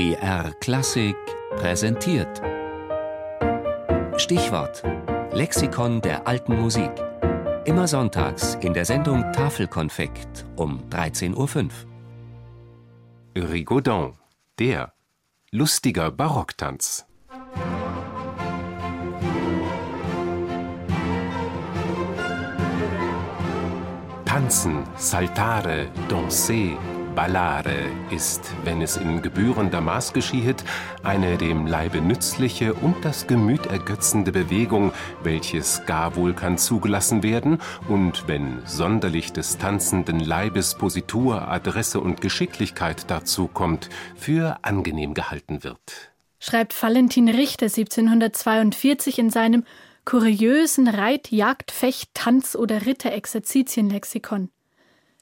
BR Klassik präsentiert. Stichwort: Lexikon der alten Musik. Immer sonntags in der Sendung Tafelkonfekt um 13.05 Uhr. Rigaudon, der lustiger Barocktanz. Tanzen, saltare, danser, ballare ist, wenn es in gebührender Maß geschiehet, eine dem Leibe nützliche und das Gemüt ergötzende Bewegung, welches gar wohl kann zugelassen werden und wenn sonderlich des tanzenden Leibes Positur, Adresse und Geschicklichkeit dazu kommt, für angenehm gehalten wird. Schreibt Valentin Richter 1742 in seinem kuriösen Reit-, Jagd-, Fecht-, Tanz- oder Ritterexerzitienlexikon.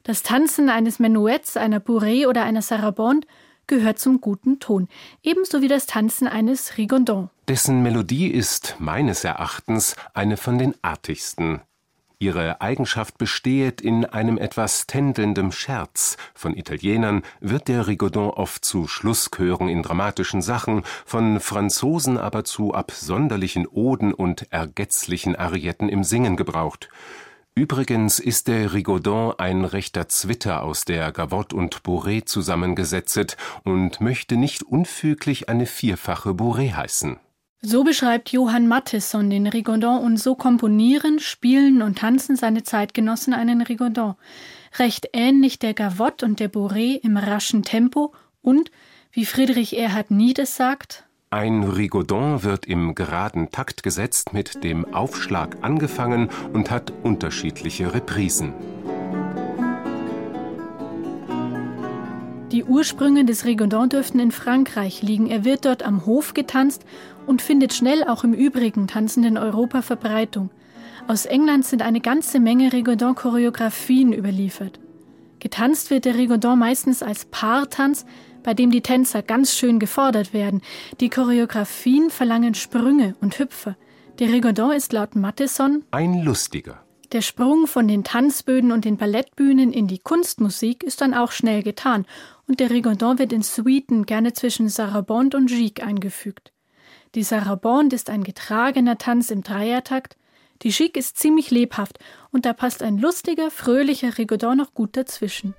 Das Tanzen eines Menuetts, einer Bourrée oder einer Sarabande gehört zum guten Ton, ebenso wie das Tanzen eines Rigondon. Dessen Melodie ist meines Erachtens eine von den artigsten. Ihre Eigenschaft bestehet in einem etwas tändelndem Scherz. Von Italienern wird der Rigaudon oft zu Schlusschören in dramatischen Sachen, von Franzosen aber zu absonderlichen Oden und ergetzlichen Arietten im Singen gebraucht. Übrigens ist der Rigaudon ein rechter Zwitter aus der Gavotte und Bourrée zusammengesetzet und möchte nicht unfüglich eine vierfache Bourrée heißen. So beschreibt Johann Matthisson den Rigaudon und so komponieren, spielen und tanzen seine Zeitgenossen einen Rigaudon. Recht ähnlich der Gavotte und der Bourrée im raschen Tempo und, wie Friedrich Erhard Niedes sagt, ein Rigaudon wird im geraden Takt gesetzt, mit dem Aufschlag angefangen und hat unterschiedliche Reprisen. Die Ursprünge des Rigaudon dürften in Frankreich liegen. Er wird dort am Hof getanzt und findet schnell auch im übrigen tanzenden Europa Verbreitung. Aus England sind eine ganze Menge Rigaudon-Choreografien überliefert. Getanzt wird der Rigaudon meistens als Paartanz, bei dem die Tänzer ganz schön gefordert werden. Die Choreografien verlangen Sprünge und Hüpfer. Der Rigaudon ist laut Matheson ein lustiger. Der Sprung von den Tanzböden und den Ballettbühnen in die Kunstmusik ist dann auch schnell getan und der Rigaudon wird in Suiten gerne zwischen Sarabande und Gigue eingefügt. Die Sarabande ist ein getragener Tanz im Dreiertakt, die Gigue ist ziemlich lebhaft und da passt ein lustiger, fröhlicher Rigaudon noch gut dazwischen.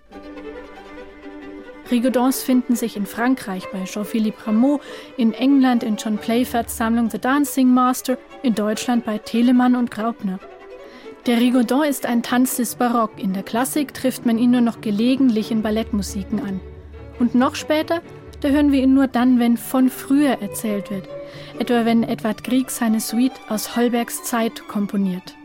Rigaudons finden sich in Frankreich bei Jean-Philippe Rameau, in England in John Playfairds Sammlung The Dancing Master, in Deutschland bei Telemann und Graupner. Der Rigaudon ist ein Tanz des Barock. In der Klassik trifft man ihn nur noch gelegentlich in Ballettmusiken an. Und noch später, da hören wir ihn nur dann, wenn von früher erzählt wird. Etwa wenn Edward Grieg seine Suite aus Holbergs Zeit komponiert.